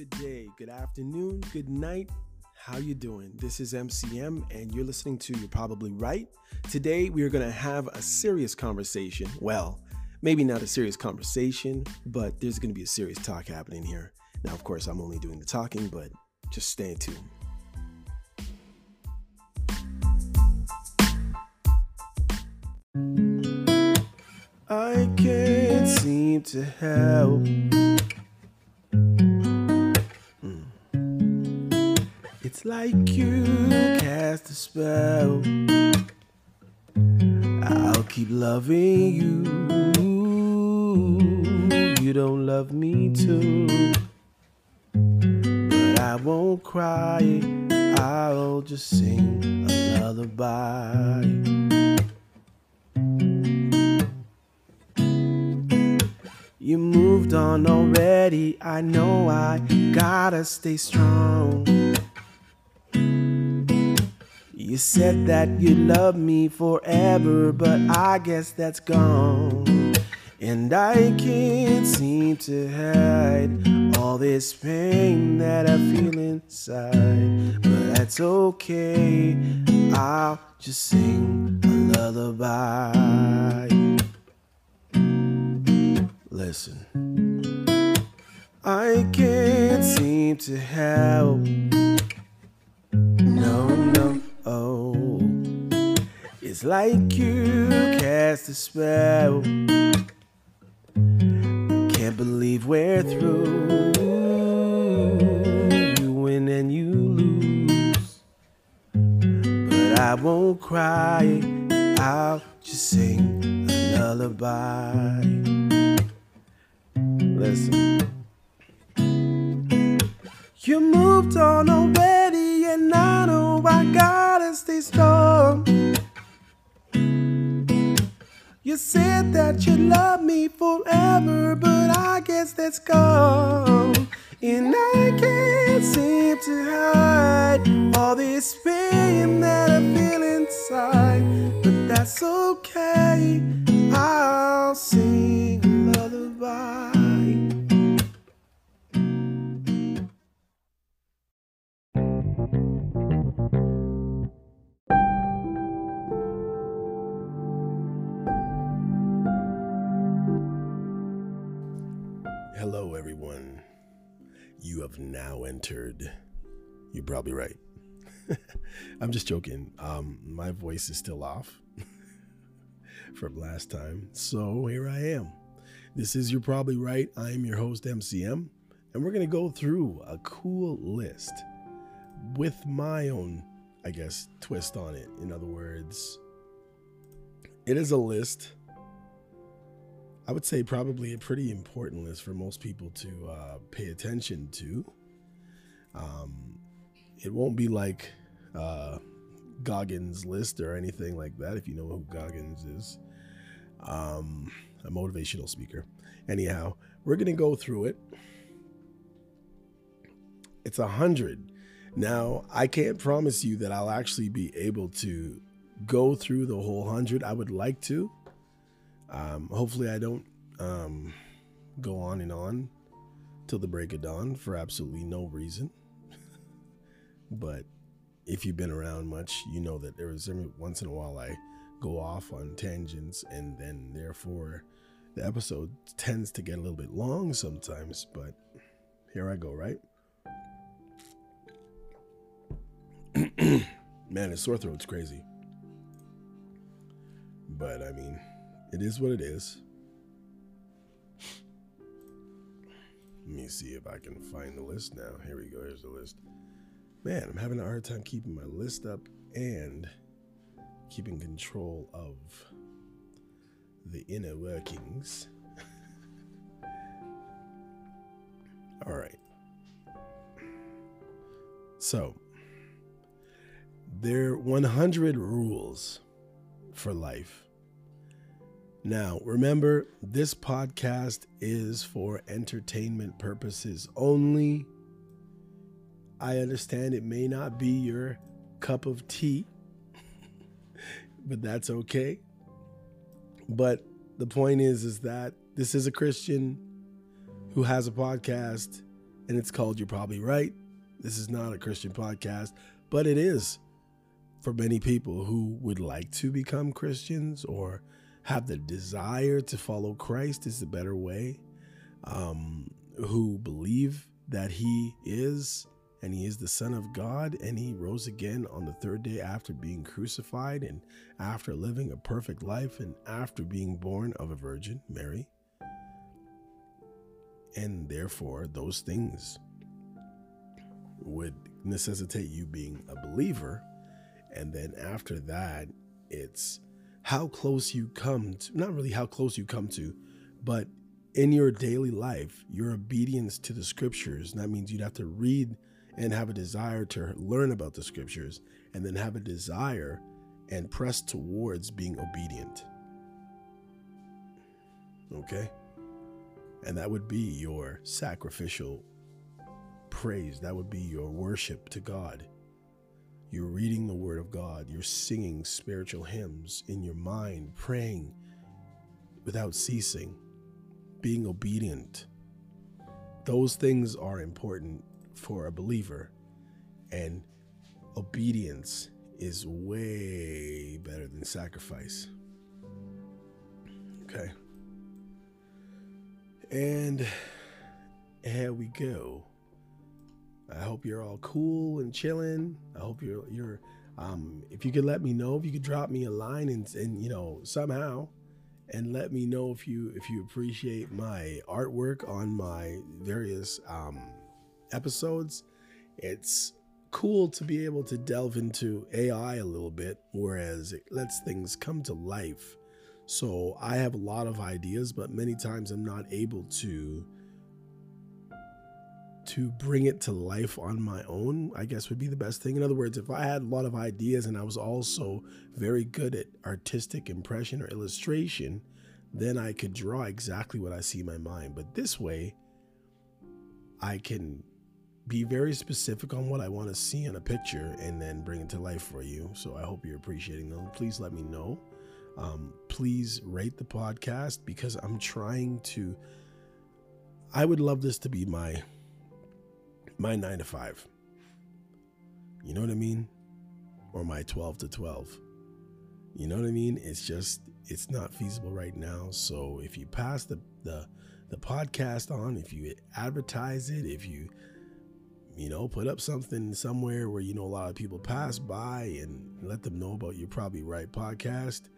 good day, good afternoon, good night. How you doing? This is MCM and you're listening to You're Probably Right. Today we are going to have a serious conversation. Well, maybe not a serious conversation, but there's going to be a serious talk happening here. Now, of course, I'm only doing the talking, but just stay tuned. I can't seem to help. Like you cast a spell. I'll keep loving you. You don't love me too. But I won't cry. I'll just sing a lullaby. You moved on already. I know I gotta stay strong. You said that you'd love me forever, but I guess that's gone. And I can't seem to hide all this pain that I feel inside. But that's okay, I'll just sing a lullaby. Listen, I can't seem to help. It's like you cast a spell. Can't believe we're through. You win and you lose. But I won't cry. I'll just sing a lullaby. Listen. You moved on already, and I know I gotta stay strong. You said that you love me forever, but I guess that's gone. And I can't seem to hide all this pain that I feel inside. But that's okay, I'll sing a lullaby. Have now entered. You're probably right. I'm just joking. Um, my voice is still off from last time. So here I am. This is You're Probably Right. I'm your host, MCM, and we're going to go through a cool list with my own, I guess, twist on it. In other words, it is a list. I would say probably a pretty important list for most people to uh, pay attention to. Um, it won't be like uh, Goggins' list or anything like that, if you know who Goggins is. Um, a motivational speaker. Anyhow, we're going to go through it. It's a hundred. Now, I can't promise you that I'll actually be able to go through the whole hundred. I would like to. Um, hopefully, I don't um, go on and on till the break of dawn for absolutely no reason. but if you've been around much, you know that there is every once in a while I go off on tangents, and then therefore the episode tends to get a little bit long sometimes. But here I go, right? Man, his sore throat's crazy. But I mean, it is what it is. Let me see if I can find the list now. Here we go. Here's the list. Man, I'm having a hard time keeping my list up and keeping control of the inner workings. All right. So, there are 100 rules for life. Now, remember, this podcast is for entertainment purposes only. I understand it may not be your cup of tea, but that's okay. But the point is is that this is a Christian who has a podcast and it's called You're Probably Right. This is not a Christian podcast, but it is for many people who would like to become Christians or have the desire to follow Christ is the better way, um, who believe that He is and He is the Son of God and He rose again on the third day after being crucified and after living a perfect life and after being born of a virgin, Mary. And therefore, those things would necessitate you being a believer. And then after that, it's how close you come to, not really how close you come to, but in your daily life, your obedience to the scriptures. That means you'd have to read and have a desire to learn about the scriptures, and then have a desire and press towards being obedient. Okay? And that would be your sacrificial praise. That would be your worship to God. You're reading the Word of God. You're singing spiritual hymns in your mind, praying without ceasing, being obedient. Those things are important for a believer. And obedience is way better than sacrifice. Okay. And here we go. I hope you're all cool and chilling. I hope you're you're um if you could let me know if you could drop me a line and and you know somehow and let me know if you if you appreciate my artwork on my various um episodes. It's cool to be able to delve into AI a little bit whereas it lets things come to life so I have a lot of ideas, but many times I'm not able to to bring it to life on my own, I guess would be the best thing. In other words, if I had a lot of ideas and I was also very good at artistic impression or illustration, then I could draw exactly what I see in my mind. But this way, I can be very specific on what I want to see in a picture and then bring it to life for you. So I hope you're appreciating them. Please let me know. Um, please rate the podcast because I'm trying to. I would love this to be my my nine to five. You know what I mean? Or my 12 to 12. You know what I mean? It's just it's not feasible right now. So if you pass the the the podcast on, if you advertise it, if you you know, put up something somewhere where you know a lot of people pass by and let them know about your probably right podcast.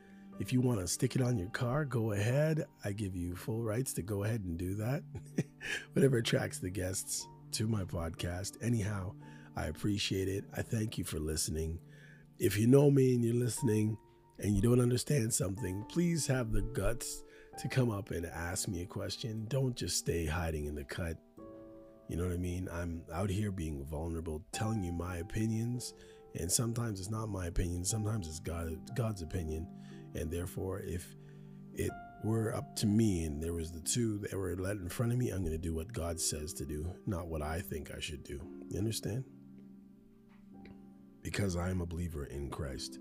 If you want to stick it on your car, go ahead. I give you full rights to go ahead and do that. Whatever attracts the guests to my podcast. Anyhow, I appreciate it. I thank you for listening. If you know me and you're listening and you don't understand something, please have the guts to come up and ask me a question. Don't just stay hiding in the cut. You know what I mean? I'm out here being vulnerable, telling you my opinions, and sometimes it's not my opinion, sometimes it's God God's opinion. And therefore, if were up to me and there was the two that were let in front of me, I'm going to do what God says to do, not what I think I should do. You understand? Because I am a believer in Christ.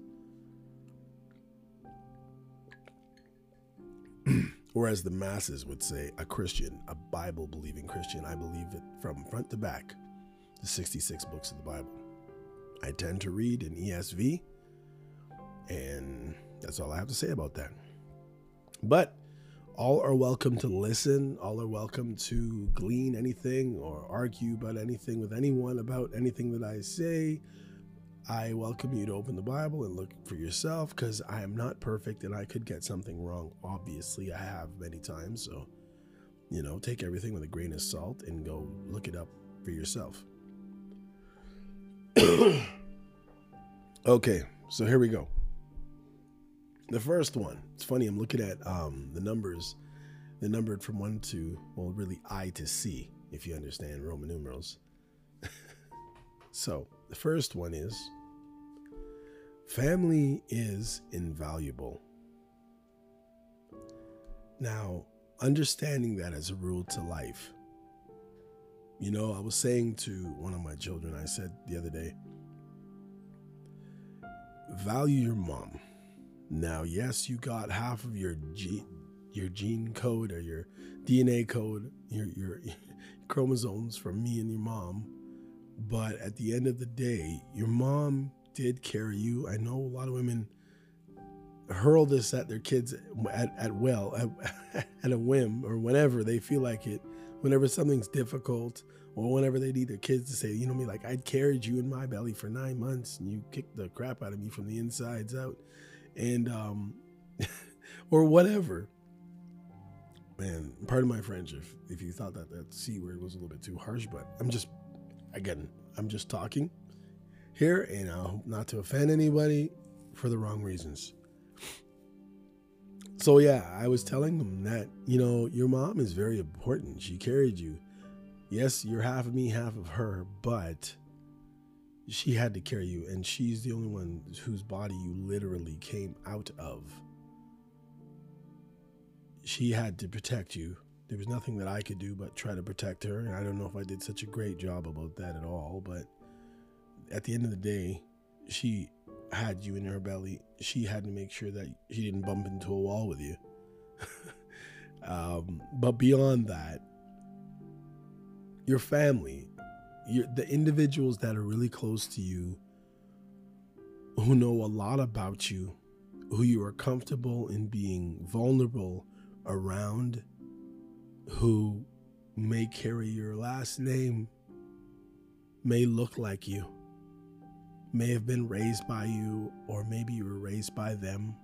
or as the masses would say, a Christian, a Bible believing Christian. I believe it from front to back, the 66 books of the Bible. I tend to read in ESV, and that's all I have to say about that. But all are welcome to listen, all are welcome to glean anything or argue about anything with anyone about anything that I say. I welcome you to open the Bible and look for yourself because I am not perfect and I could get something wrong. Obviously, I have many times. So, you know, take everything with a grain of salt and go look it up for yourself. okay, so here we go. The first one. It's funny. I'm looking at um, the numbers. They're numbered from one to well, really I to C, if you understand Roman numerals. so the first one is family is invaluable. Now, understanding that as a rule to life. You know, I was saying to one of my children, I said the other day, value your mom now, yes, you got half of your gene, your gene code or your DNA code, your your chromosomes from me and your mom. But at the end of the day, your mom did carry you. I know a lot of women hurl this at their kids at, at will, at, at a whim, or whenever they feel like it, whenever something's difficult, or whenever they need their kids to say, you know me, like I carried you in my belly for nine months and you kicked the crap out of me from the insides out. And um or whatever. Man, pardon my French if, if you thought that that C word was a little bit too harsh, but I'm just, again, I'm just talking here and I hope not to offend anybody for the wrong reasons. So, yeah, I was telling them that, you know, your mom is very important. She carried you. Yes, you're half of me, half of her, but she had to carry you, and she's the only one whose body you literally came out of she had to protect you. There was nothing that I could do but try to protect her. And I don't know if I did such a great job about that at all. But at the end of the day, she had you in her belly. She had to make sure that she didn't bump into a wall with you. um, but beyond that, your family, your, the individuals that are really close to you, who know a lot about you, who you are comfortable in being vulnerable around who may carry your last name, may look like you, may have been raised by you, or maybe you were raised by them,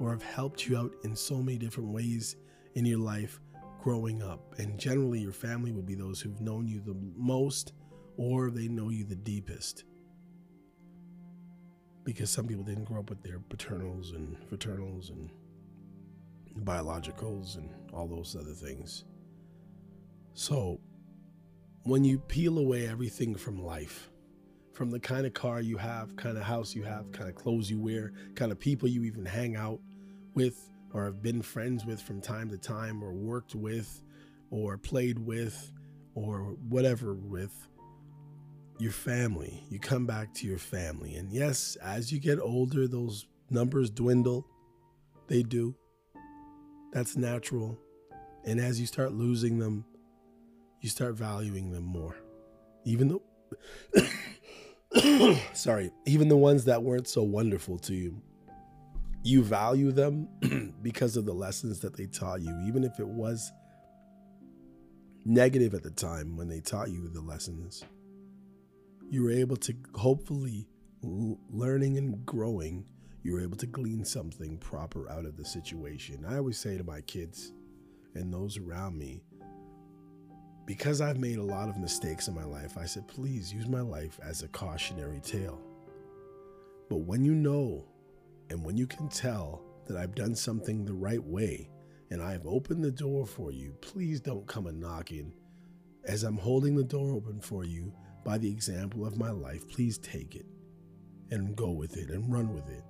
or have helped you out in so many different ways in your life growing up. And generally, your family would be those who've known you the most, or they know you the deepest. Because some people didn't grow up with their paternals and fraternals and biologicals, and all those other things. So, when you peel away everything from life, from the kind of car you have, kind of house you have, kind of clothes you wear, kind of people you even hang out with or have been friends with from time to time or worked with or played with or whatever with your family. You come back to your family. And yes, as you get older, those numbers dwindle. They do. That's natural. And as you start losing them, you start valuing them more. Even though, sorry, even the ones that weren't so wonderful to you, you value them because of the lessons that they taught you, even if it was negative at the time when they taught you the lessons. You were able to hopefully learning and growing you were able to glean something proper out of the situation. I always say to my kids and those around me, because I've made a lot of mistakes in my life, I said, please use my life as a cautionary tale. But when you know and when you can tell that I've done something the right way and I have opened the door for you, please don't come a knocking. As I'm holding the door open for you by the example of my life, please take it and go with it and run with it.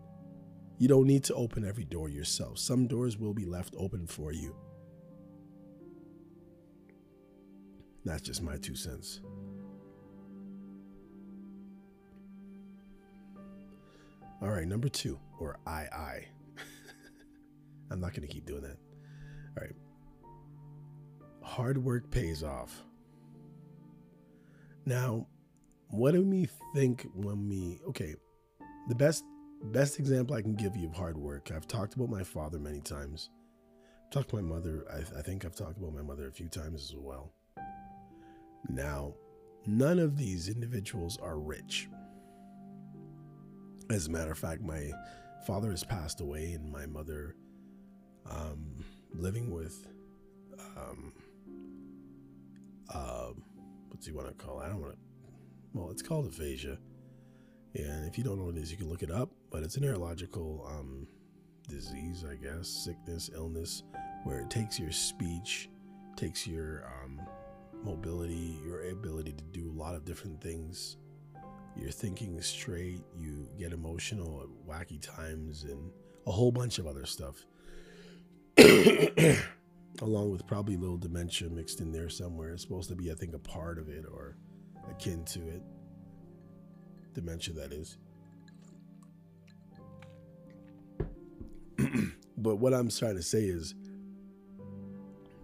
You don't need to open every door yourself. Some doors will be left open for you. That's just my two cents. All right, number two, or I I. I'm not going to keep doing that. All right. Hard work pays off. Now, what do we think when we, okay, the best best example I can give you of hard work. I've talked about my father many times. I've talked to my mother. I, I think I've talked about my mother a few times as well. Now, none of these individuals are rich. As a matter of fact, my father has passed away, and my mother, um, living with, um, uh, what's he want to call? It? I don't want to. Well, it's called aphasia. And if you don't know what it is, you can look it up. But it's a neurological um, disease, I guess, sickness, illness, where it takes your speech, takes your um, mobility, your ability to do a lot of different things. You're thinking straight, you get emotional at wacky times, and a whole bunch of other stuff. Along with probably a little dementia mixed in there somewhere. It's supposed to be, I think, a part of it or akin to it dementia, that is. but what I'm trying to say is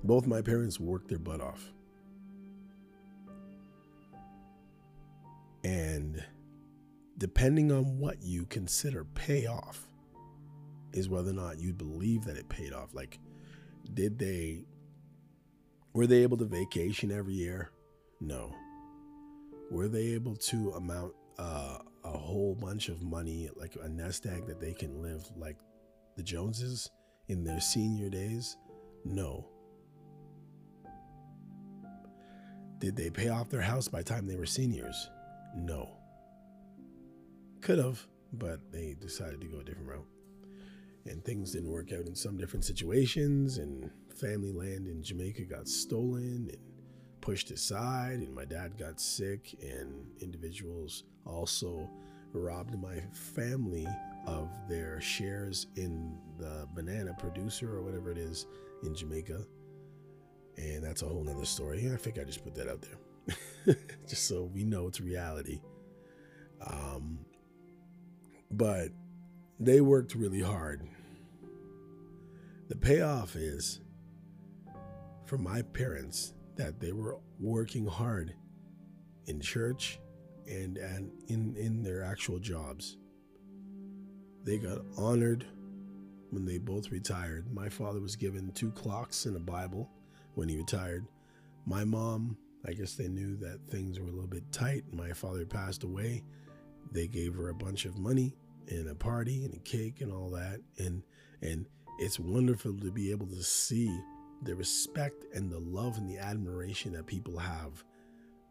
both my parents worked their butt off. And depending on what you consider payoff, is whether or not you believe that it paid off. Like, did they, were they able to vacation every year? No. Were they able to amount uh, a whole bunch of money, like a nest egg that they can live like the Joneses in their senior days? No. Did they pay off their house by the time they were seniors? No. Could have, but they decided to go a different route. And things didn't work out in some different situations and family land in Jamaica got stolen and pushed aside and my dad got sick and individuals also robbed my family of their shares in the banana producer or whatever it is in Jamaica. And that's a whole nother story. I think I just put that out there just so we know it's reality um, but they worked really hard. The payoff is for my parents that they were working hard in church and, and in, in their actual jobs. They got honored when they both retired. My father was given two clocks and a Bible when he retired. My mom, I guess they knew that things were a little bit tight. My father passed away. They gave her a bunch of money and a party and a cake and all that and and it's wonderful to be able to see the respect and the love and the admiration that people have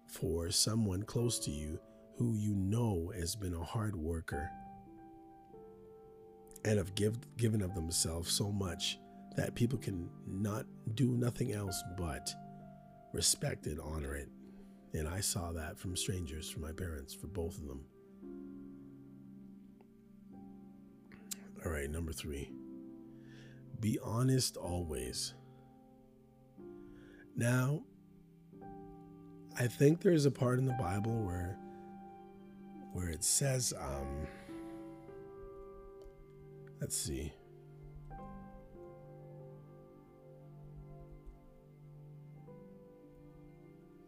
for someone close to you who you know has been a hard worker and have give, given of themselves so much that people can not do nothing else but respect and honor it. And I saw that from strangers, from my parents, for both of them. All right, number three. Be honest always. Now, I think there's a part in the Bible where where it says, um, let's see.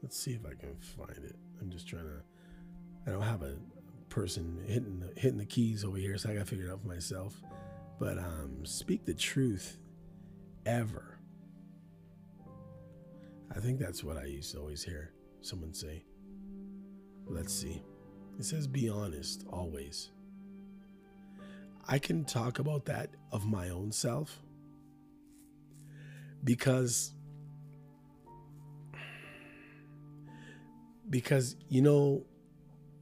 Let's see if I can find it. I'm just trying to. I don't have a person hitting the, hitting the keys over here, so I got to figure it out for myself. But um, speak the truth ever. I think that's what I used to always hear someone say. Let's see. It says, be honest always. I can talk about that of my own self because because you know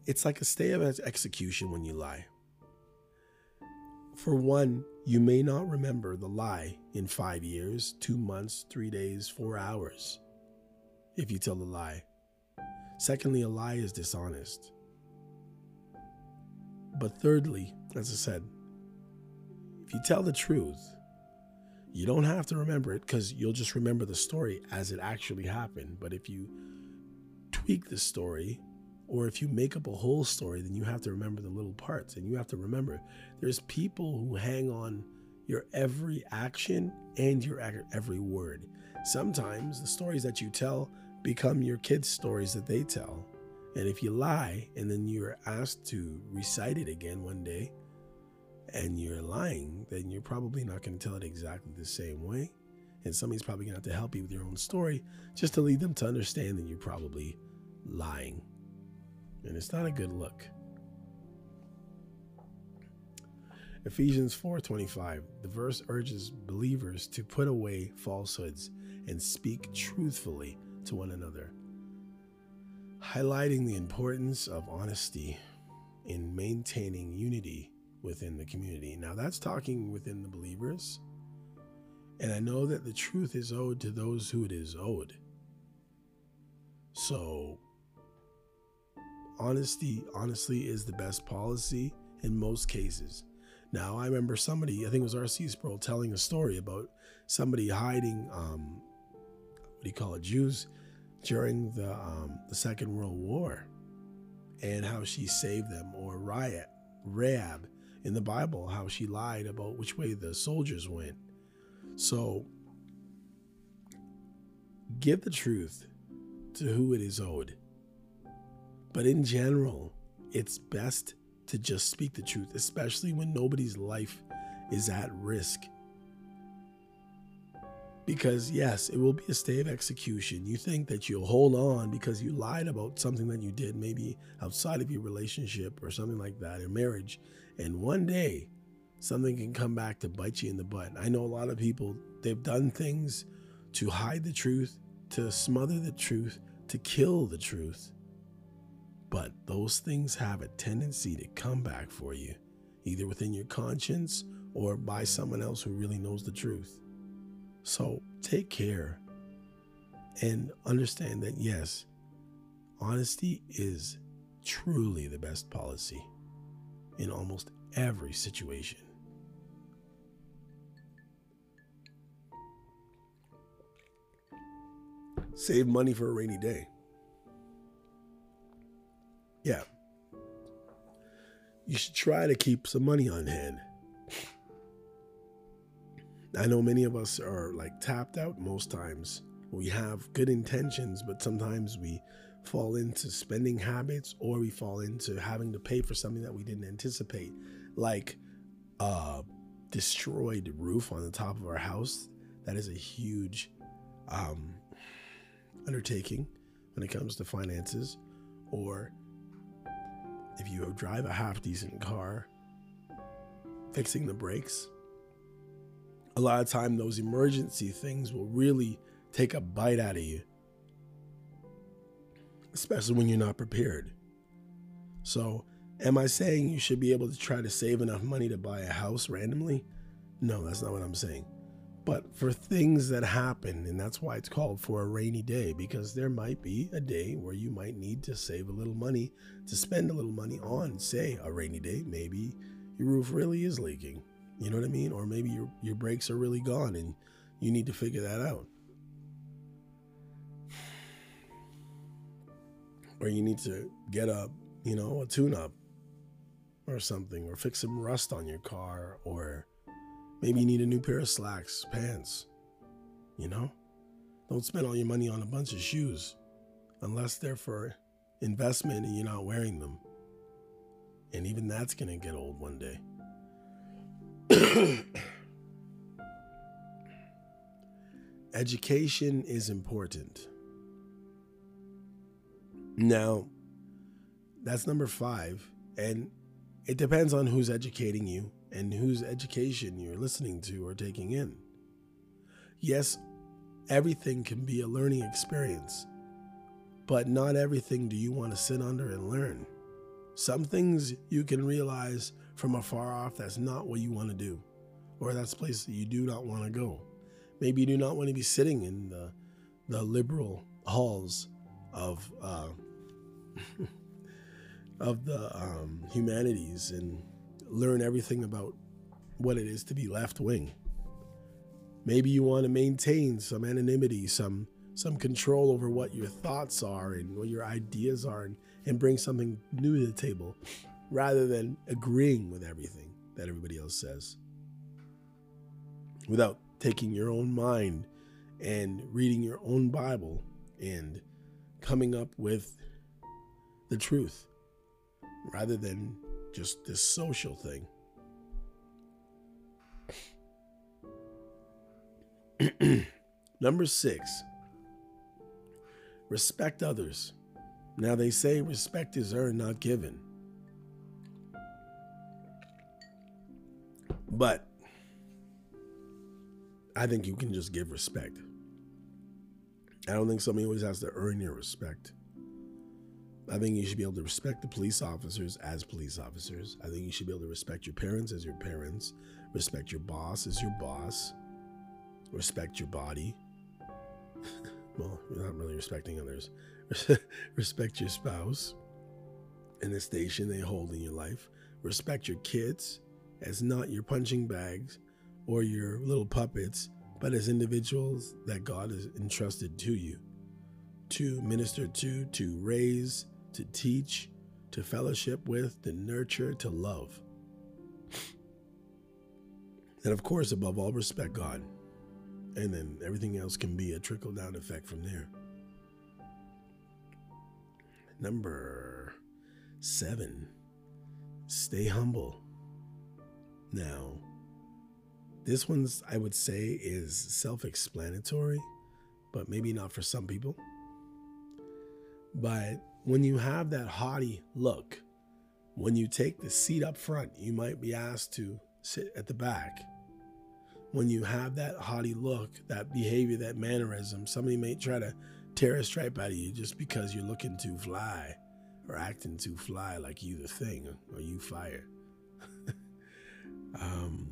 it's like a stay of execution when you lie. For one, you may not remember the lie in five years, two months, three days, four hours if you tell a lie. Secondly, a lie is dishonest. But thirdly, as I said, if you tell the truth, you don't have to remember it because you'll just remember the story as it actually happened. But if you tweak the story or if you make up a whole story, then you have to remember the little parts. And you have to remember there's people who hang on your every action and your every word. Sometimes the stories that you tell become your kids' stories that they tell. And if you lie and then you're asked to recite it again one day and you're lying, then you're probably not going to tell it exactly the same way. And somebody's probably going to have to help you with your own story just to lead them to understand that you're probably lying and it's not a good look. Ephesians 4:25 the verse urges believers to put away falsehoods and speak truthfully to one another highlighting the importance of honesty in maintaining unity within the community. Now that's talking within the believers. And I know that the truth is owed to those who it is owed. So honesty, honestly, is the best policy in most cases. Now, I remember somebody, I think it was R.C. Sproul, telling a story about somebody hiding, um, what do you call it, Jews during the um, the Second World War, and how she saved them, or Riot, Rahab in the Bible, how she lied about which way the soldiers went. So, give the truth to who it is owed But in general, it's best to just speak the truth, especially when nobody's life is at risk. Because, yes, it will be a stay of execution. You think that you'll hold on because you lied about something that you did, maybe outside of your relationship or something like that, in marriage. And one day, something can come back to bite you in the butt. I know a lot of people, they've done things to hide the truth, to smother the truth, to kill the truth. But those things have a tendency to come back for you, either within your conscience or by someone else who really knows the truth. So take care and understand that, yes, honesty is truly the best policy in almost every situation. Save money for a rainy day. Yeah. You should try to keep some money on hand. I know many of us are like tapped out most times. We have good intentions, but sometimes we fall into spending habits or we fall into having to pay for something that we didn't anticipate, like a destroyed roof on the top of our house. That is a huge um, undertaking when it comes to finances, or if you drive a half decent car, fixing the brakes a lot of time those emergency things will really take a bite out of you especially when you're not prepared. So am i saying you should be able to try to save enough money to buy a house randomly? No that's not what i'm saying but for things that happen and that's why it's called for a rainy day because there might be a day where you might need to save a little money to spend a little money on say a rainy day maybe your roof really is leaking you know what I mean? Or maybe your, your brakes are really gone and you need to figure that out. Or you need to get a, you know, a tune up or something, or fix some rust on your car, or maybe you need a new pair of slacks, pants. You know? Don't spend all your money on a bunch of shoes unless they're for investment and you're not wearing them. And even that's going to get old one day. Education is important. Now, that's number five. And it depends on who's educating you and whose education you're listening to or taking in. Yes, everything can be a learning experience, but not everything do you want to sit under and learn. Some things you can realize from afar off that's not what you want to do, or that's a place that you do not want to go. Maybe you do not want to be sitting in the, the liberal halls of uh, of the um, humanities and learn everything about what it is to be left wing. Maybe you want to maintain some anonymity, some some control over what your thoughts are and what your ideas are, and, and bring something new to the table rather than agreeing with everything that everybody else says. Without taking your own mind and reading your own Bible and coming up with the truth rather than just this social thing. Number six, respect others. Now, they say respect is earned, not given. But I think you can just give respect. I don't think somebody always has to earn your respect. I think you should be able to respect the police officers as police officers. I think you should be able to respect your parents as your parents, respect your boss as your boss, respect your body. well, you're not really respecting others. respect your spouse and the station they hold in your life. Respect your kids as not your punching bags or your little puppets, but as individuals that God has entrusted to you to minister to, to raise, to teach, to fellowship with, to nurture, to love. And of course, above all, respect God. And then everything else can be a trickle down effect from there. number seven, stay humble. Now, this one's, I would say, is self explanatory, but maybe not for some people. But when you have that haughty look, when you take the seat up front, you might be asked to sit at the back. When you have that haughty look, that behavior, that mannerism, somebody may try to tear a stripe out of you just because you're looking too fly or acting too fly like you the thing or you fire. um,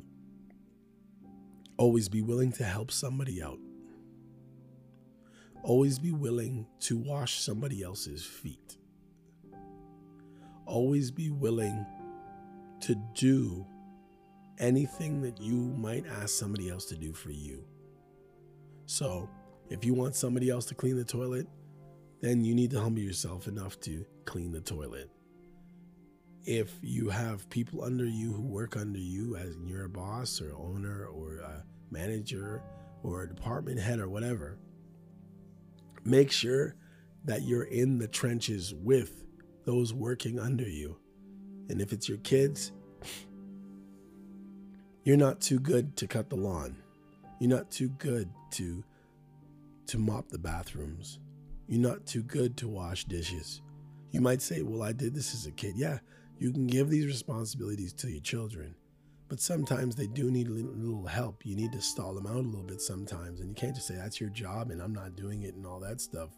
always be willing to help somebody out. Always be willing to wash somebody else's feet. Always be willing to do anything that you might ask somebody else to do for you. So, if you want somebody else to clean the toilet, then you need to humble yourself enough to clean the toilet. If you have people under you who work under you, as you're a boss or owner or a manager or a department head or whatever, make sure that you're in the trenches with those working under you. And if it's your kids, you're not too good to cut the lawn. You're not too good to to mop the bathrooms. You're not too good to wash dishes. You might say, "Well, I did this as a kid." Yeah, you can give these responsibilities to your children, but sometimes they do need a little, help. You need to stall them out a little bit sometimes, and you can't just say that's your job and I'm not doing it and all that stuff.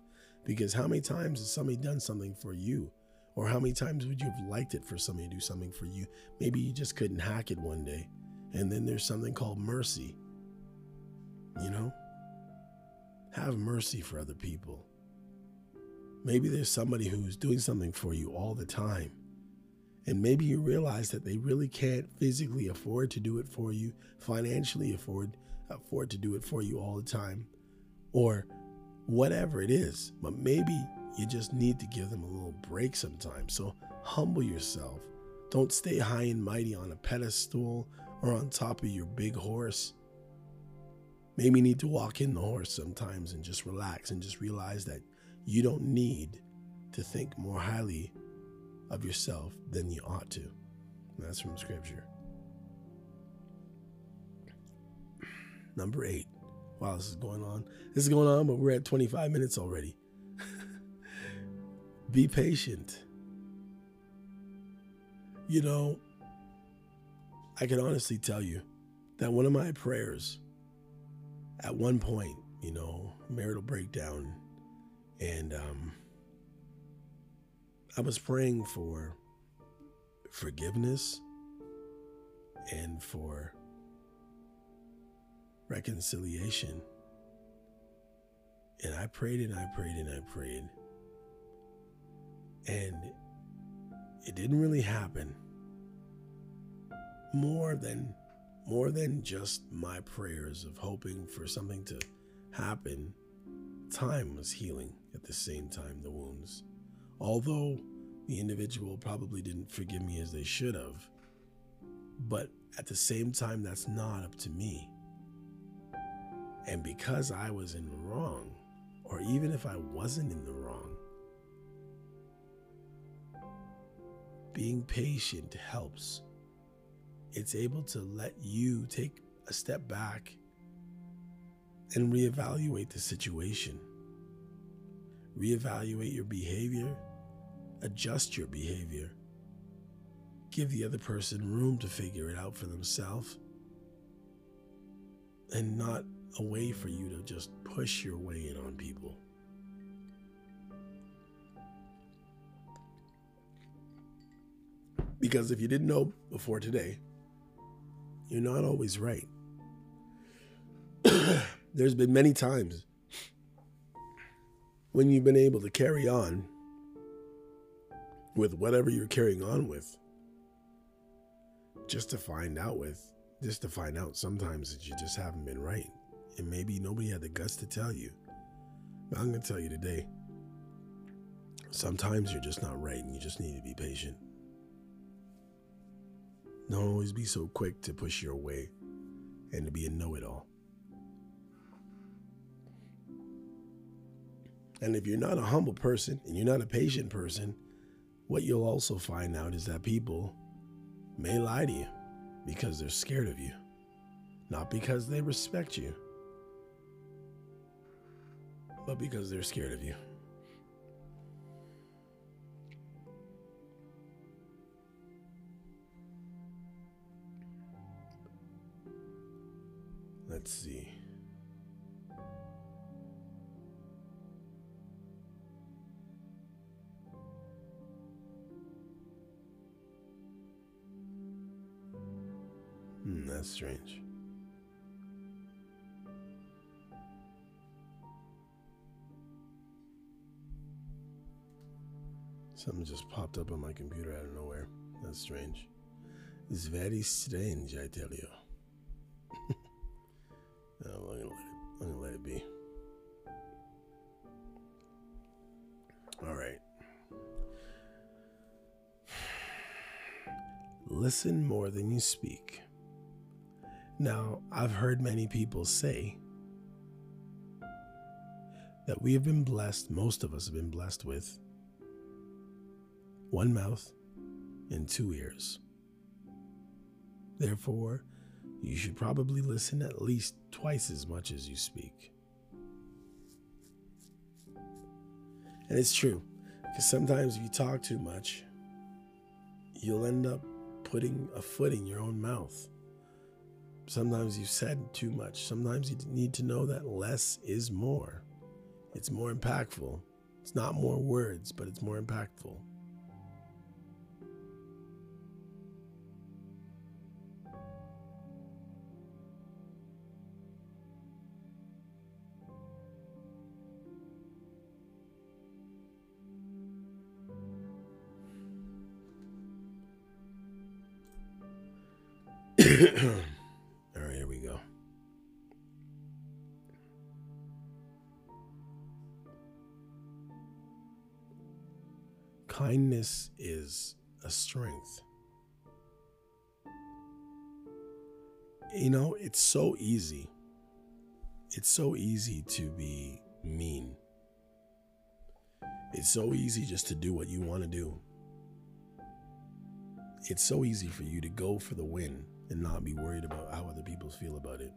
Because how many times has somebody done something for you? Or how many times would you have liked it for somebody to do something for you? Maybe you just couldn't hack it one day. And then there's something called mercy. You know? Have mercy for other people. Maybe there's somebody who's doing something for you all the time. And maybe you realize that they really can't physically afford to do it for you, financially afford afford to do it for you all the time, or whatever it is. But maybe you just need to give them a little break sometimes. So humble yourself. Don't stay high and mighty on a pedestal or on top of your big horse. Maybe you need to walk in the horse sometimes and just relax and just realize that you don't need to think more highly of yourself than you ought to. And that's from scripture. Number eight. Wow, this is going on. This is going on, but we're at 25 minutes already. Be patient. You know, I can honestly tell you that one of my prayers at one point, you know, marital breakdown, and um, I was praying for forgiveness and for reconciliation. And I prayed and I prayed and I prayed. And it didn't really happen more than more than just my prayers of hoping for something to happen time was healing at the same time the wounds although the individual probably didn't forgive me as they should have but at the same time that's not up to me. And because i was in the wrong or even if i wasn't in the wrong being patient helps. It's able to let you take a step back and reevaluate the situation. Reevaluate your behavior, adjust your behavior, give the other person room to figure it out for themselves, and not a way for you to just push your way in on people. Because if you didn't know before today, you're not always right. There's been many times when you've been able to carry on with whatever you're carrying on with, just to find out with, just to find out sometimes that you just haven't been right. And maybe nobody had the guts to tell you. But I'm going to tell you today sometimes you're just not right and you just need to be patient. Don't always be so quick to push your way and to be a know it all. And if you're not a humble person and you're not a patient person, what you'll also find out is that people may lie to you because they're scared of you, not because they respect you, but because they're scared of you. Let's see. Strange. Something just popped up on my computer out of nowhere. That's strange. It's very strange, I tell you. I'm gonna let it. I'm gonna let it be. All right. Listen more than you speak. Now, I've heard many people say that we have been blessed, most of us have been blessed with one mouth and two ears. Therefore, you should probably listen at least twice as much as you speak. And it's true, because sometimes if you talk too much, you'll end up putting a foot in your own mouth. Sometimes you've said too much. Sometimes you need to know that less is more. It's more impactful. It's not more words, but it's more impactful. is a strength. You know, it's so easy. It's so easy to be mean. It's so easy just to do what you want to do. It's so easy for you to go for the win and not be worried about how other people feel about it.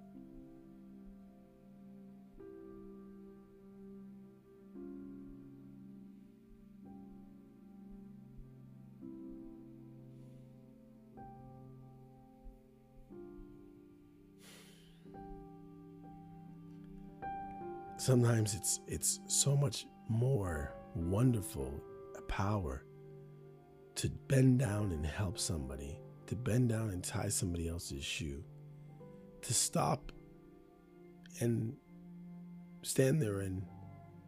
Sometimes it's it's so much more wonderful a power to bend down and help somebody to bend down and tie somebody else's shoe to stop and stand there and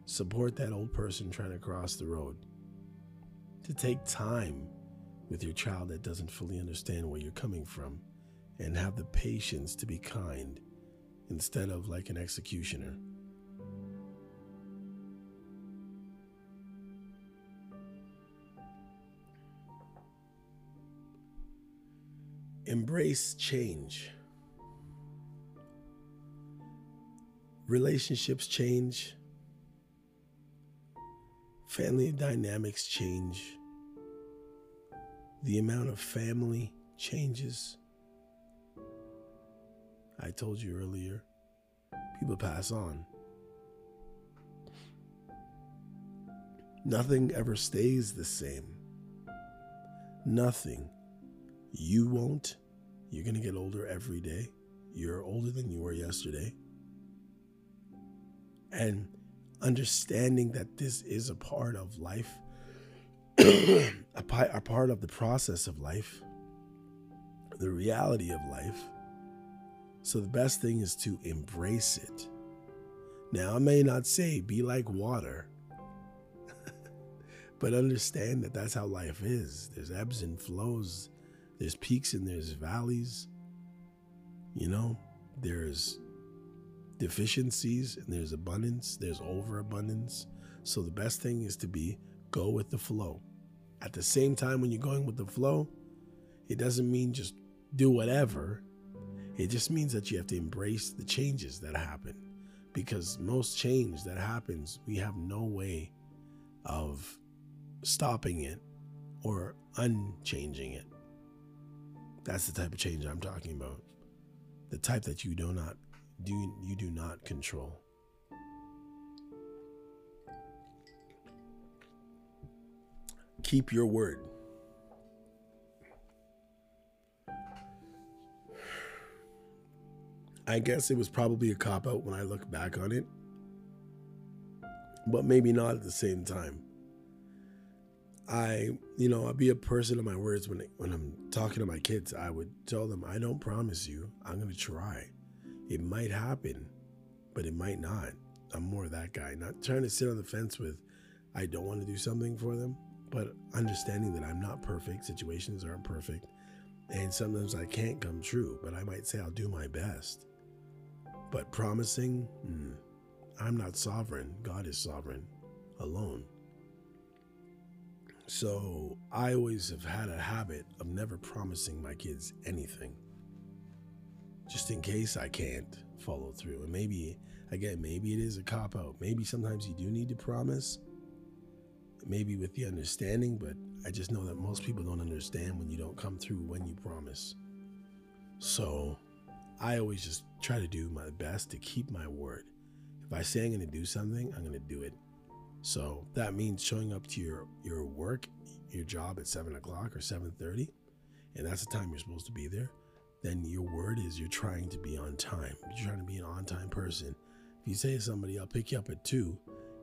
support that old person trying to cross the road to take time with your child that doesn't fully understand where you're coming from and have the patience to be kind instead of like an executioner Embrace change. Relationships change. Family dynamics change. The amount of family changes. I told you earlier, people pass on. Nothing ever stays the same. Nothing you won't. You're going to get older every day. You're older than you were yesterday. And understanding that this is a part of life, a, a part of the process of life, the reality of life. So the best thing is to embrace it. Now, I may not say be like water, but understand that that's how life is. There's ebbs and flows there's peaks and there's valleys. You know, there's deficiencies and there's abundance, there's overabundance. So the best thing is to be go with the flow. At the same time, when you're going with the flow, it doesn't mean just do whatever. It just means that you have to embrace the changes that happen. because most change that happens, we have no way of stopping it or unchanging it. That's the type of change I'm talking about. The type that you do not do you do not control. Keep your word. I guess it was probably a cop out when I look back on it, but maybe not at the same time. I, you know, I'll be a person of my words when when I'm talking to my kids. I would tell them, I don't promise you. I'm gonna try. It might happen, but it might not. I'm more of that guy, not trying to sit on the fence with. I don't want to do something for them, but understanding that I'm not perfect. Situations aren't perfect, and sometimes I can't come true. But I might say I'll do my best. But promising, mm, I'm not sovereign. God is sovereign alone. So I always have had a habit of never promising my kids anything. Just in case I can't follow through. And maybe, again, maybe it is a cop out. Maybe sometimes you do need to promise, maybe with the understanding, but I just know that most people don't understand when you don't come through when you promise. So I always just try to do my best to keep my word. If I say I'm going to do something, I'm going to do it. So that means showing up to your your work, your job at seven o'clock or seven thirty, and that's the time you're supposed to be there. Then your word is you're trying to be on time. You're trying to be an on time person. If you say to somebody, "I'll pick you up at 2,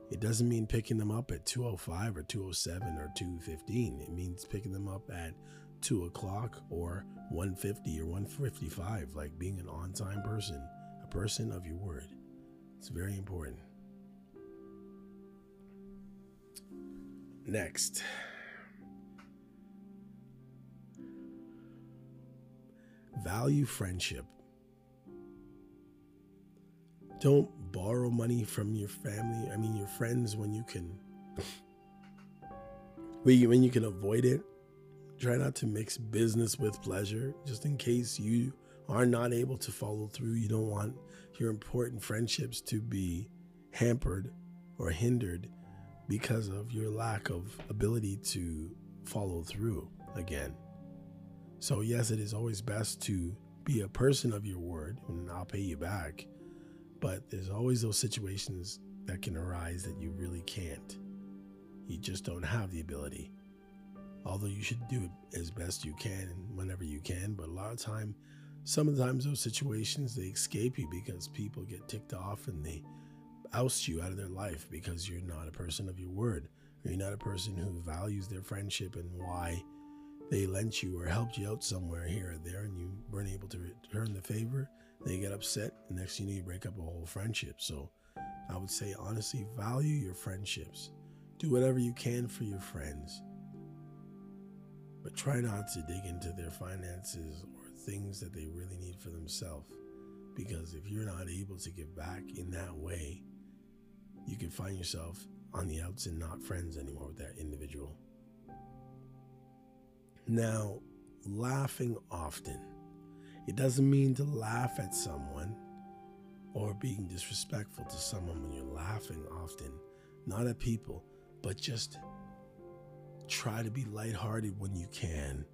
it doesn't mean picking them up at 2:05 or 2:07 or 2:15. It means picking them up at two o'clock or 150 or 155. Like being an on time person, a person of your word. It's very important. Next. Value friendship. Don't borrow money from your family, I mean your friends when you can when you can avoid it. Try not to mix business with pleasure just in case you are not able to follow through. You don't want your important friendships to be hampered or hindered because of your lack of ability to follow through again. So, yes, it is always best to be a person of your word and I'll pay you back. But there's always those situations that can arise that you really can't. You just don't have the ability. Although you should do it as best you can whenever you can, but a lot of time, sometimes those situations they escape you because people get ticked off and they oust you out of their life because you're not a person of your word. Or you're not a person who values their friendship and why they lent you or helped you out somewhere here or there and you weren't able to return the favor. They get upset, and next thing you know, you break up a whole friendship. So I would say, honestly, value your friendships. Do whatever you can for your friends. But try not to dig into their finances or things that they really need for themselves. Because if you're not able to give back in that way, you can find yourself on the outs and not friends anymore with that individual. Now, laughing often. It doesn't mean to laugh at someone or being disrespectful to someone when you're laughing often, not at people, but just try to be lighthearted when you can.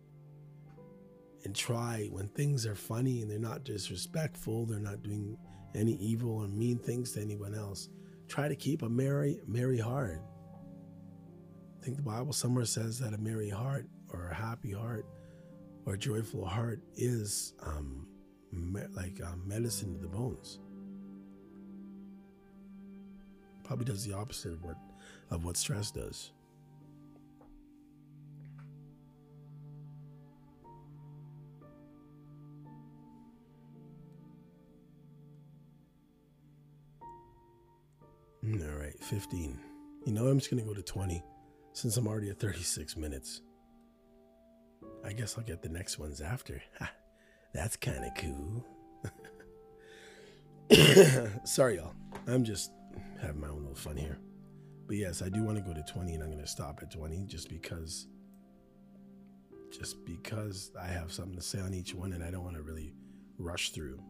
And try when things are funny and they're not disrespectful, they're not doing any evil or mean things to anyone else try to keep a merry, merry heart. I think the Bible somewhere says that a merry heart or a happy heart or a joyful heart is um, me- like um, medicine to the bones. Probably does the opposite of what of what stress does. Mm, all right, 15. You know, I'm just going to go to 20 since I'm already at 36 minutes. I guess I'll get the next ones after. That's kind of cool. Sorry, y'all. I'm just having my own little fun here. But yes, I do want to go to 20 and I'm going to stop at 20 just because just because I have something to say on each one and I don't want to really rush through.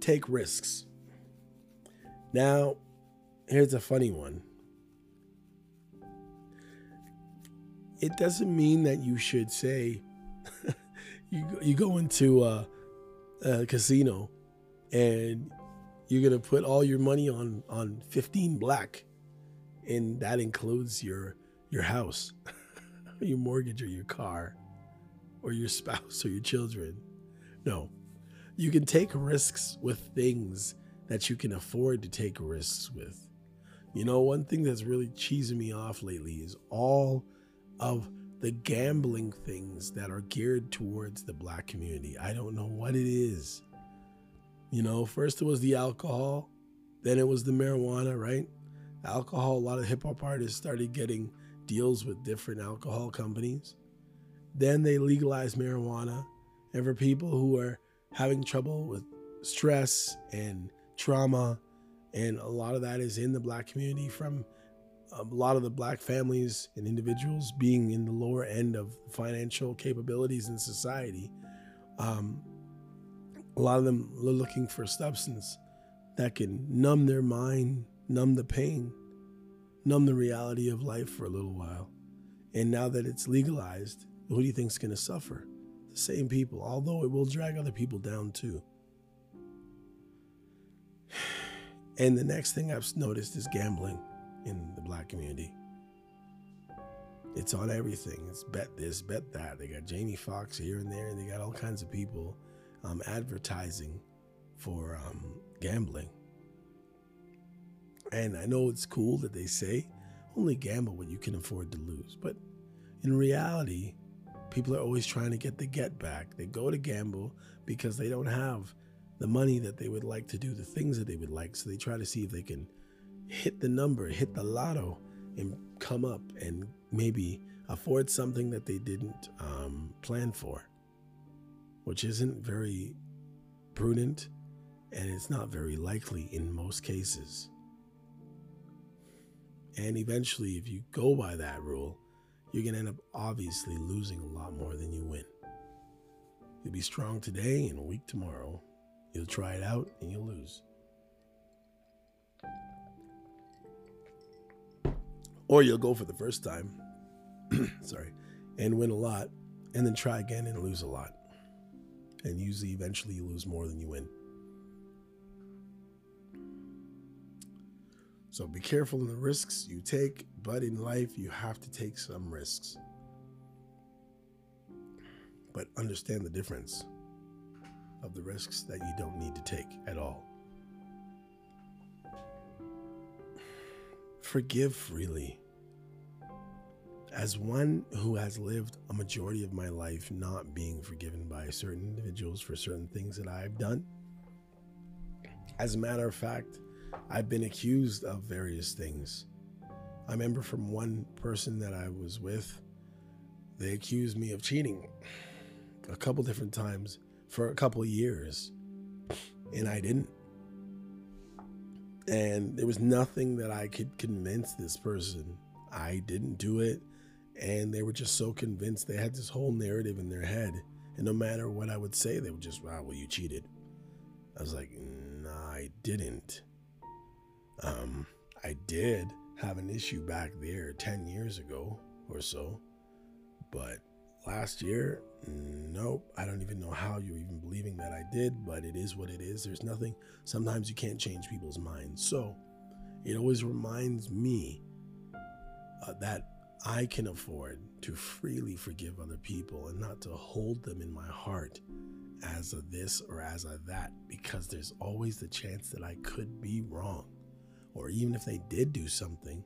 Take risks. Now, here's a funny one. It doesn't mean that you should say you you go into a, a casino and you're gonna put all your money on on 15 black, and that includes your your house, your mortgage, or your car, or your spouse or your children. No, you can take risks with things that you can afford to take risks with. You know, one thing that's really cheesing me off lately is all of the gambling things that are geared towards the black community. I don't know what it is. You know, first it was the alcohol, then it was the marijuana, right? Alcohol, a lot of hip hop artists started getting deals with different alcohol companies. Then they legalized marijuana. And for people who are having trouble with stress and trauma, and a lot of that is in the black community from a lot of the black families and individuals being in the lower end of financial capabilities in society. Um, a lot of them are looking for substance that can numb their mind, numb the pain, numb the reality of life for a little while. And now that it's legalized, who do you think is going to suffer? The same people, although it will drag other people down too. And the next thing I've noticed is gambling in the black community. It's on everything. It's bet this, bet that. They got Jamie Foxx here and there, and they got all kinds of people um, advertising for um, gambling. And I know it's cool that they say only gamble when you can afford to lose. But in reality, people are always trying to get the get back. They go to gamble because they don't have the money that they would like to do the things that they would like. So they try to see if they can hit the number, hit the lotto, and come up and maybe afford something that they didn't um, plan for, which isn't very prudent and it's not very likely in most cases. And eventually, if you go by that rule, you're going to end up obviously losing a lot more than you win. You'll be strong today and weak tomorrow. You'll try it out and you'll lose. Or you'll go for the first time, sorry, and win a lot, and then try again and lose a lot. And usually, eventually, you lose more than you win. So be careful in the risks you take, but in life, you have to take some risks. But understand the difference of the risks that you don't need to take at all. Forgive freely. As one who has lived a majority of my life not being forgiven by certain individuals for certain things that I've done, as a matter of fact, I've been accused of various things. I remember from one person that I was with, they accused me of cheating a couple different times for a couple years, and I didn't and there was nothing that I could convince this person I didn't do it. And they were just so convinced they had this whole narrative in their head. And no matter what I would say, they would just, wow, well, you cheated. I was like, nah, I didn't. Um, I did have an issue back there 10 years ago or so. But last year, nope. I don't even know how you're even believing that I did, but it is what it is. There's nothing, sometimes you can't change people's minds. So it always reminds me uh, that I can afford to freely forgive other people and not to hold them in my heart as a this or as a that, because there's always the chance that I could be wrong. Or even if they did do something,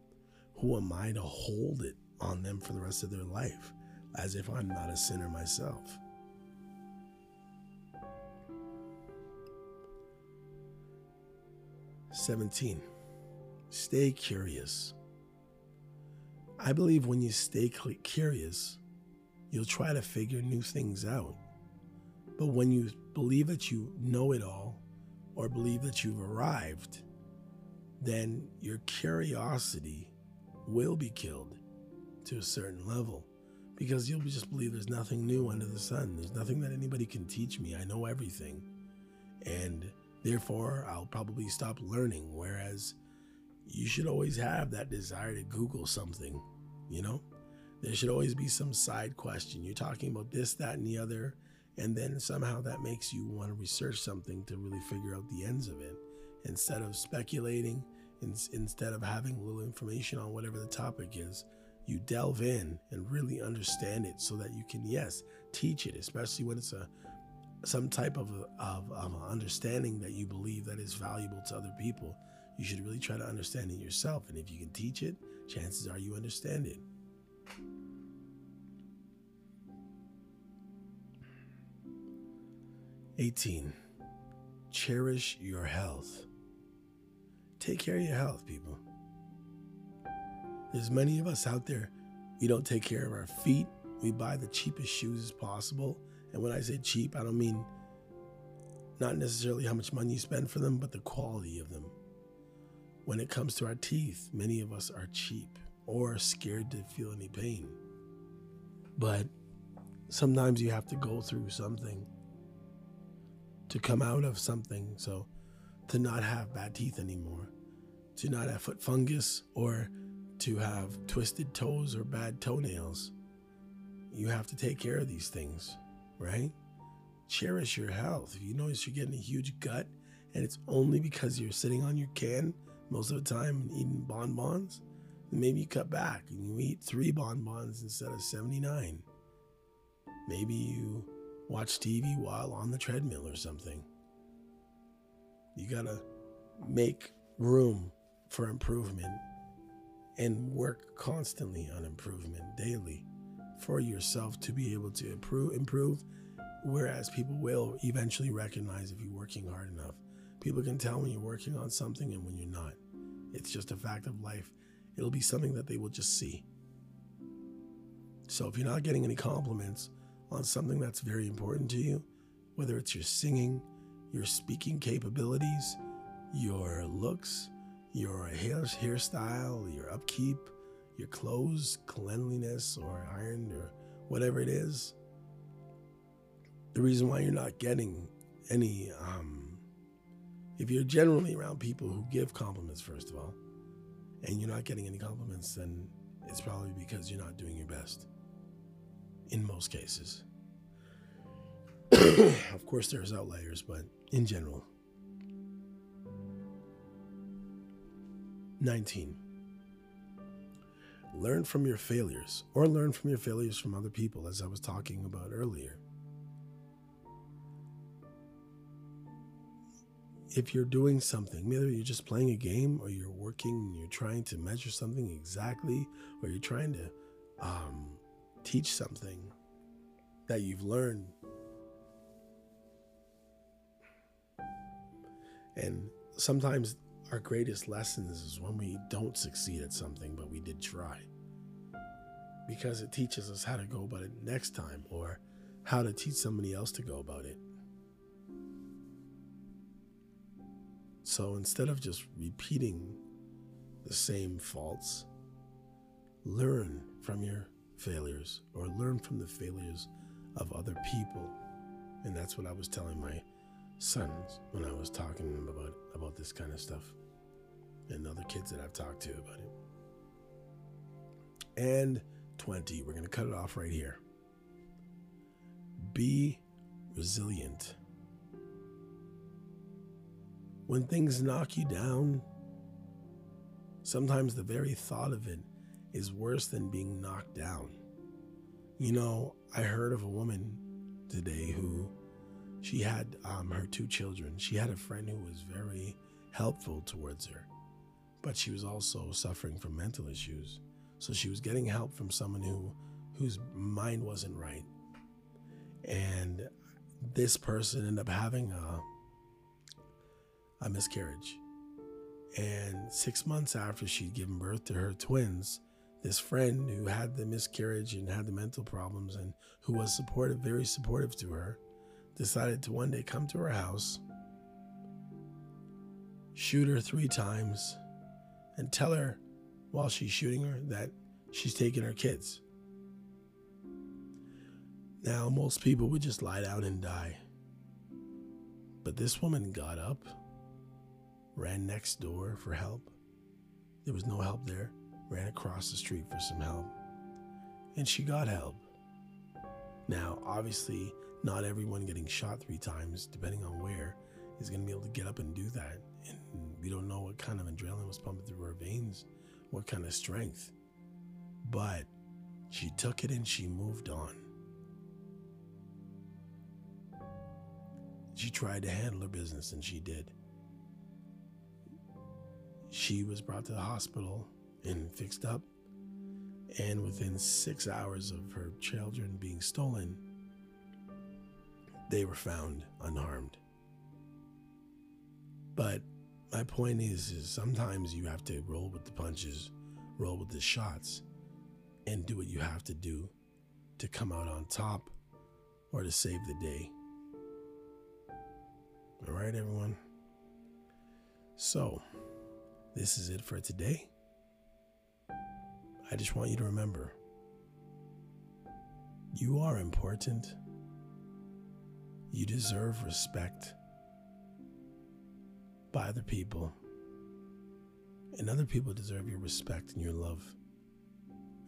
who am I to hold it on them for the rest of their life? As if I'm not a sinner myself. Seventeen. Stay curious. I believe when you stay curious, you'll try to figure new things out. But when you believe that you know it all or believe that you've arrived, then your curiosity will be killed to a certain level because you'll just believe there's nothing new under the sun. There's nothing that anybody can teach me. I know everything. And Therefore, I'll probably stop learning. Whereas you should always have that desire to Google something, you know? There should always be some side question. You're talking about this, that, and the other, and then somehow that makes you want to research something to really figure out the ends of it instead of speculating, instead of having little information on whatever the topic is. You delve in and really understand it so that you can, yes, teach it, especially when it's a some type of, of, of understanding that you believe that is valuable to other people. You should really try to understand it yourself. And if you can teach it, chances are you understand it. Eighteen. Cherish your health. Take care of your health, people. There's many of us out there, we don't take care of our feet. We buy the cheapest shoes as possible and when I say cheap, I don't mean not necessarily how much money you spend for them, but the quality of them. When it comes to our teeth, many of us are cheap or scared to feel any pain. But sometimes you have to go through something to come out of something. So to not have bad teeth anymore, to not have foot fungus, or to have twisted toes or bad toenails. You have to take care of these things right? Cherish your health. If you notice you're getting a huge gut and it's only because you're sitting on your can most of the time and eating bonbons, maybe you cut back and you eat three bonbons instead of 79. Maybe you watch TV while on the treadmill or something. You gotta make room for improvement and work constantly on improvement daily for yourself to be able to improve, improve. Whereas people will eventually recognize if you're working hard enough. People can tell when you're working on something and when you're not. It's just a fact of life. It'll be something that they will just see. So if you're not getting any compliments on something that's very important to you, whether it's your singing, your speaking capabilities, your looks, your hair hairstyle, your upkeep, your clothes, cleanliness, or ironed, or whatever it is. The reason why you're not getting any, um, if you're generally around people who give compliments, first of all, and you're not getting any compliments, then it's probably because you're not doing your best. In most cases. of course, there's outliers, but in general. 19 learn from your failures or learn from your failures from other people, as I was talking about earlier. If you're doing something, whether you're just playing a game or you're working and you're trying to measure something exactly, or you're trying to um, teach something that you've learned, and sometimes our greatest lessons is when we don't succeed at something, but we did try. Because it teaches us how to go about it next time or how to teach somebody else to go about it. So instead of just repeating the same faults, learn from your failures or learn from the failures of other people. And that's what I was telling my sons when I was talking to them about about this kind of stuff, and other kids that I've talked to about it. And 20, we're going to cut it off right here. Be resilient. When things knock you down, sometimes the very thought of it is worse than being knocked down. You know, I heard of a woman today who she had um, her two children. She had a friend who was very helpful towards her, but she was also suffering from mental issues. So she was getting help from someone who whose mind wasn't right. And this person ended up having a, a miscarriage. And six months after she'd given birth to her twins, this friend who had the miscarriage and had the mental problems and who was supportive, very supportive to her, decided to one day come to her house, shoot her three times, and tell her while she's shooting her that she's taking her kids. Now, most people would just lie down and die. But this woman got up, ran next door for help. There was no help there. Ran across the street for some help. And she got help. Now, obviously, not everyone getting shot three times, depending on where, is going to be able to get up and do that. And we don't know what kind of adrenaline was pumping through her veins, what kind of strength. But she took it and she moved on. She tried to handle her business and she did. She was brought to the hospital and fixed up. And within six hours of her children being stolen, they were found unharmed. But my point is, is sometimes you have to roll with the punches, roll with the shots, and do what you have to do to come out on top or to save the day. All right, everyone. So, this is it for today. I just want you to remember you are important. You deserve respect by other people. And other people deserve your respect and your love,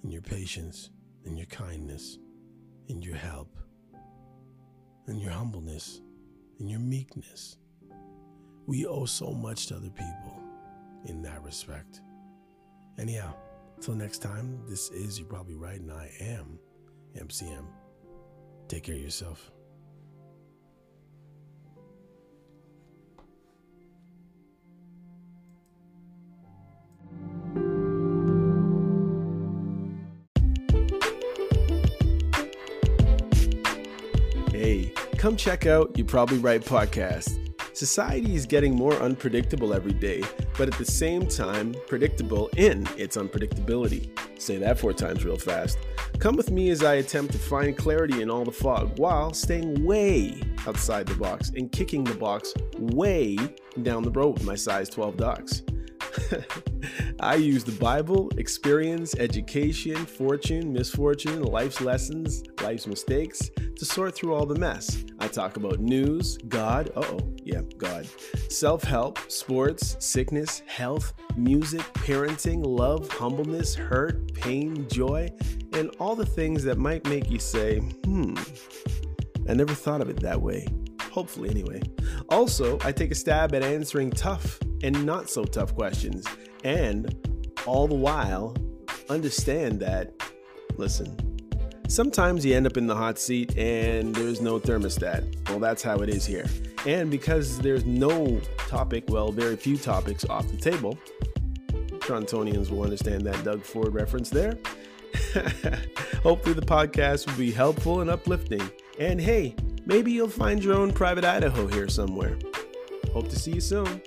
and your patience, and your kindness, and your help, and your humbleness, and your meekness. We owe so much to other people in that respect. Anyhow, till next time, this is You're Probably Right, and I am MCM. Take care of yourself. Come check out You Probably Right podcast. Society is getting more unpredictable every day, but at the same time, predictable in its unpredictability. Say that four times real fast. Come with me as I attempt to find clarity in all the fog while staying way outside the box and kicking the box way down the road with my size 12 docs. I use the Bible, experience, education, fortune, misfortune, life's lessons, life's mistakes to sort through all the mess. I talk about news, God, uh oh, yeah, God, self help, sports, sickness, health, music, parenting, love, humbleness, hurt, pain, joy, and all the things that might make you say, hmm, I never thought of it that way. Hopefully, anyway. Also, I take a stab at answering tough and not so tough questions, and all the while, understand that, listen, sometimes you end up in the hot seat and there's no thermostat. Well, that's how it is here. And because there's no topic, well, very few topics off the table, Torontonians will understand that Doug Ford reference there. Hopefully, the podcast will be helpful and uplifting. And hey, maybe you'll find your own private Idaho here somewhere. Hope to see you soon.